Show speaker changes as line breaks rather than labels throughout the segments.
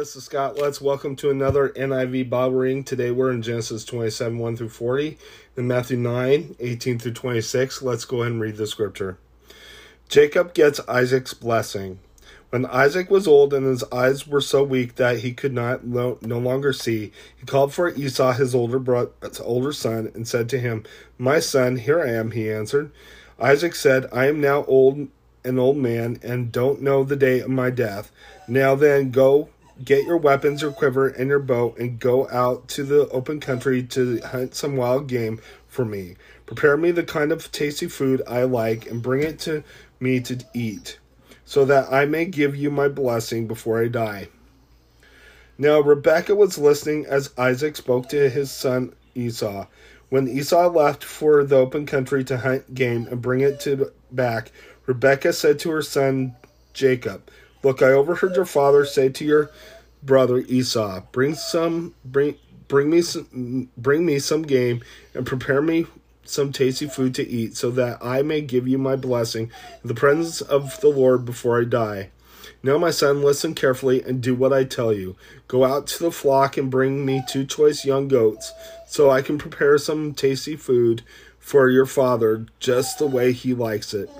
this is Scott. Let's welcome to another NIV Bible reading. Today we're in Genesis 27, 1 through 40, and Matthew 9, 18 through 26. Let's go ahead and read the scripture. Jacob gets Isaac's blessing. When Isaac was old and his eyes were so weak that he could not no, no longer see, he called for Esau, his older brother, older son, and said to him, "My son, here I am." He answered. Isaac said, "I am now old an old man and don't know the day of my death. Now then, go get your weapons, your quiver, and your bow, and go out to the open country to hunt some wild game for me. Prepare me the kind of tasty food I like, and bring it to me to eat, so that I may give you my blessing before I die. Now Rebekah was listening as Isaac spoke to his son Esau. When Esau left for the open country to hunt game and bring it to back, Rebekah said to her son Jacob, Look, I overheard your father say to your brother Esau, Bring some bring bring me some bring me some game and prepare me some tasty food to eat, so that I may give you my blessing in the presence of the Lord before I die. Now, my son, listen carefully and do what I tell you. Go out to the flock and bring me two choice young goats, so I can prepare some tasty food for your father just the way he likes it.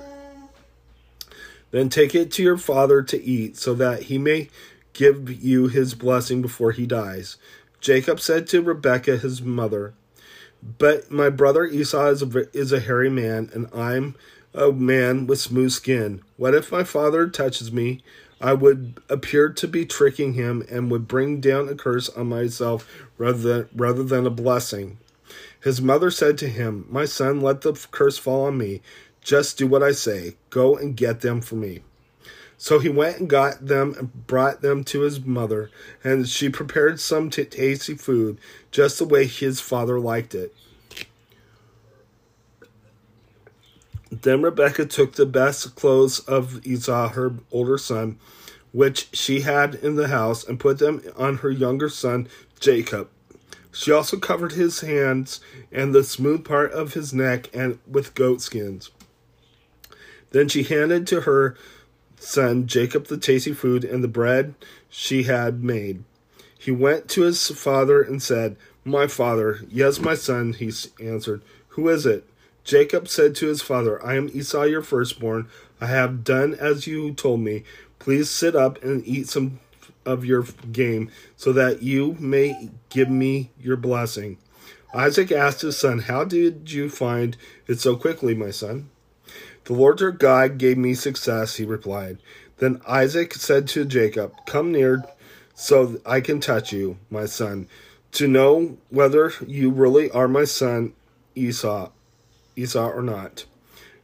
Then take it to your father to eat, so that he may give you his blessing before he dies. Jacob said to Rebekah, his mother, But my brother Esau is a, is a hairy man, and I'm a man with smooth skin. What if my father touches me? I would appear to be tricking him and would bring down a curse on myself rather than, rather than a blessing. His mother said to him, My son, let the curse fall on me. Just do what I say. Go and get them for me. So he went and got them and brought them to his mother, and she prepared some t- tasty food, just the way his father liked it. Then Rebekah took the best clothes of Esau, her older son, which she had in the house, and put them on her younger son Jacob. She also covered his hands and the smooth part of his neck and with goat skins. Then she handed to her son Jacob the tasty food and the bread she had made. He went to his father and said, My father. Yes, my son, he answered. Who is it? Jacob said to his father, I am Esau, your firstborn. I have done as you told me. Please sit up and eat some of your game, so that you may give me your blessing. Isaac asked his son, How did you find it so quickly, my son? The Lord your God gave me success, he replied. Then Isaac said to Jacob, Come near so I can touch you, my son, to know whether you really are my son Esau, Esau or not.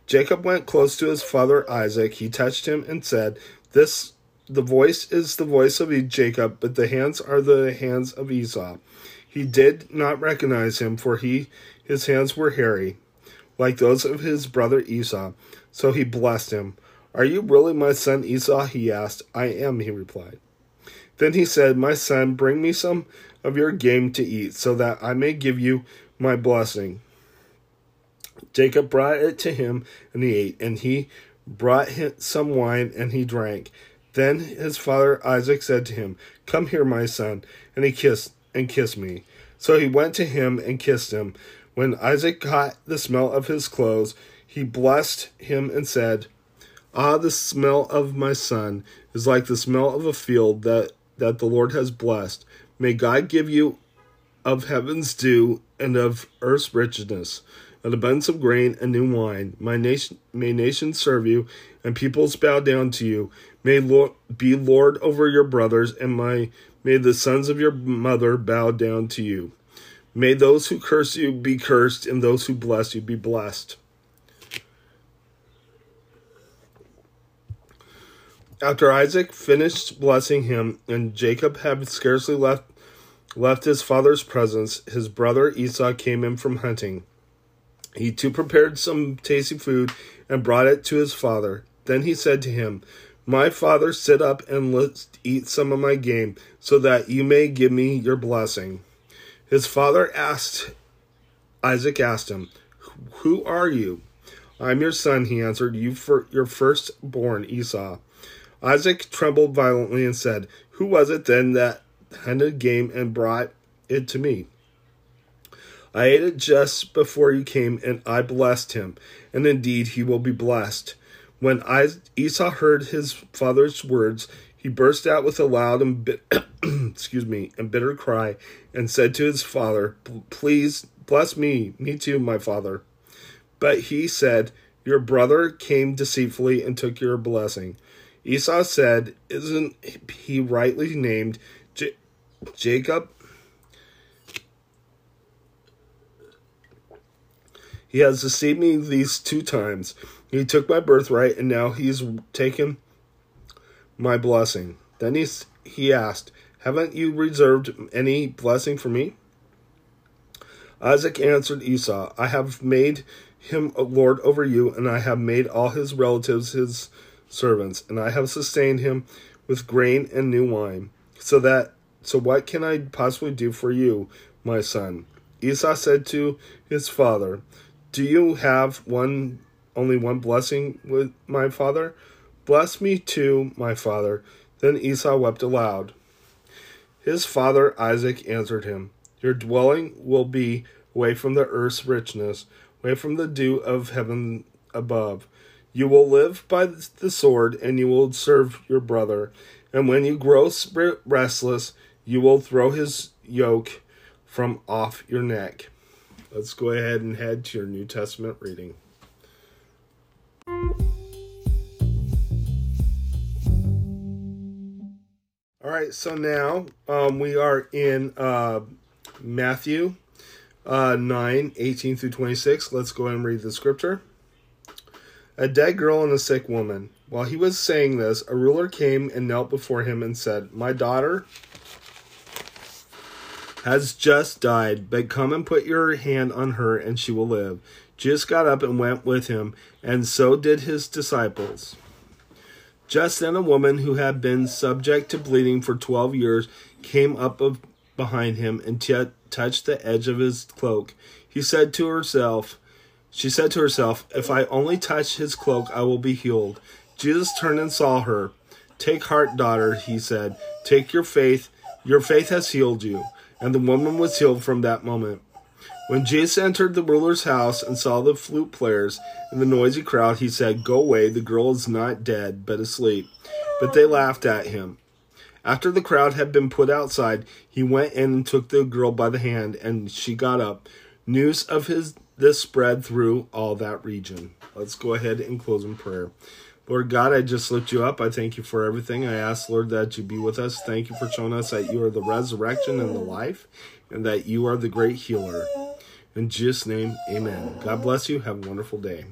Jacob went close to his father Isaac. He touched him and said, This the voice is the voice of Jacob, but the hands are the hands of Esau. He did not recognize him, for he his hands were hairy like those of his brother Esau. So he blessed him. Are you really my son Esau? he asked. I am, he replied. Then he said, My son, bring me some of your game to eat, so that I may give you my blessing. Jacob brought it to him, and he ate, and he brought him some wine, and he drank. Then his father Isaac said to him, Come here, my son, and he kissed and kissed me. So he went to him and kissed him. When Isaac caught the smell of his clothes, he blessed him and said, Ah, the smell of my son is like the smell of a field that, that the Lord has blessed. May God give you of heaven's dew and of earth's richness, an abundance of grain and new wine. My nation, may nations serve you, and peoples bow down to you. May be Lord over your brothers, and my may the sons of your mother bow down to you. May those who curse you be cursed, and those who bless you be blessed. After Isaac finished blessing him, and Jacob had scarcely left left his father's presence, his brother Esau came in from hunting. He too prepared some tasty food and brought it to his father. Then he said to him, My father, sit up and let's eat some of my game, so that you may give me your blessing. His father asked, Isaac asked him, Who are you? I'm your son, he answered, you for your firstborn Esau. Isaac trembled violently and said, Who was it then that hunted game and brought it to me? I ate it just before you came, and I blessed him, and indeed he will be blessed. When Esau heard his father's words, he burst out with a loud and bit, excuse me, and bitter cry, and said to his father, "Please bless me, me too, my father." But he said, "Your brother came deceitfully and took your blessing." Esau said, "Isn't he rightly named J- Jacob?" He has deceived me these two times. He took my birthright, and now he's taken my blessing. Then he, he asked, Haven't you reserved any blessing for me? Isaac answered Esau, I have made him a lord over you, and I have made all his relatives his servants, and I have sustained him with grain and new wine. So that so what can I possibly do for you, my son? Esau said to his father, do you have one only one blessing with my father? Bless me too, my father. Then Esau wept aloud. His father Isaac answered him, Your dwelling will be away from the earth's richness, away from the dew of heaven above. You will live by the sword, and you will serve your brother. And when you grow restless, you will throw his yoke from off your neck. Let's go ahead and head to your New Testament reading. Right, so now um, we are in uh, Matthew uh, 9 18 through 26. Let's go and read the scripture. A dead girl and a sick woman. While he was saying this, a ruler came and knelt before him and said, My daughter has just died, but come and put your hand on her, and she will live. Jesus got up and went with him, and so did his disciples. Just then, a woman who had been subject to bleeding for twelve years came up behind him and t- touched the edge of his cloak. He said to herself, She said to herself, If I only touch his cloak, I will be healed. Jesus turned and saw her. Take heart, daughter, he said. Take your faith. Your faith has healed you and the woman was healed from that moment. When Jesus entered the ruler's house and saw the flute players and the noisy crowd, he said, Go away, the girl is not dead, but asleep. But they laughed at him. After the crowd had been put outside, he went in and took the girl by the hand, and she got up. News of his this spread through all that region. Let's go ahead and close in prayer. Lord God, I just lift you up. I thank you for everything. I ask, Lord, that you be with us. Thank you for showing us that you are the resurrection and the life, and that you are the great healer. In Jesus' name, amen. God bless you. Have a wonderful day.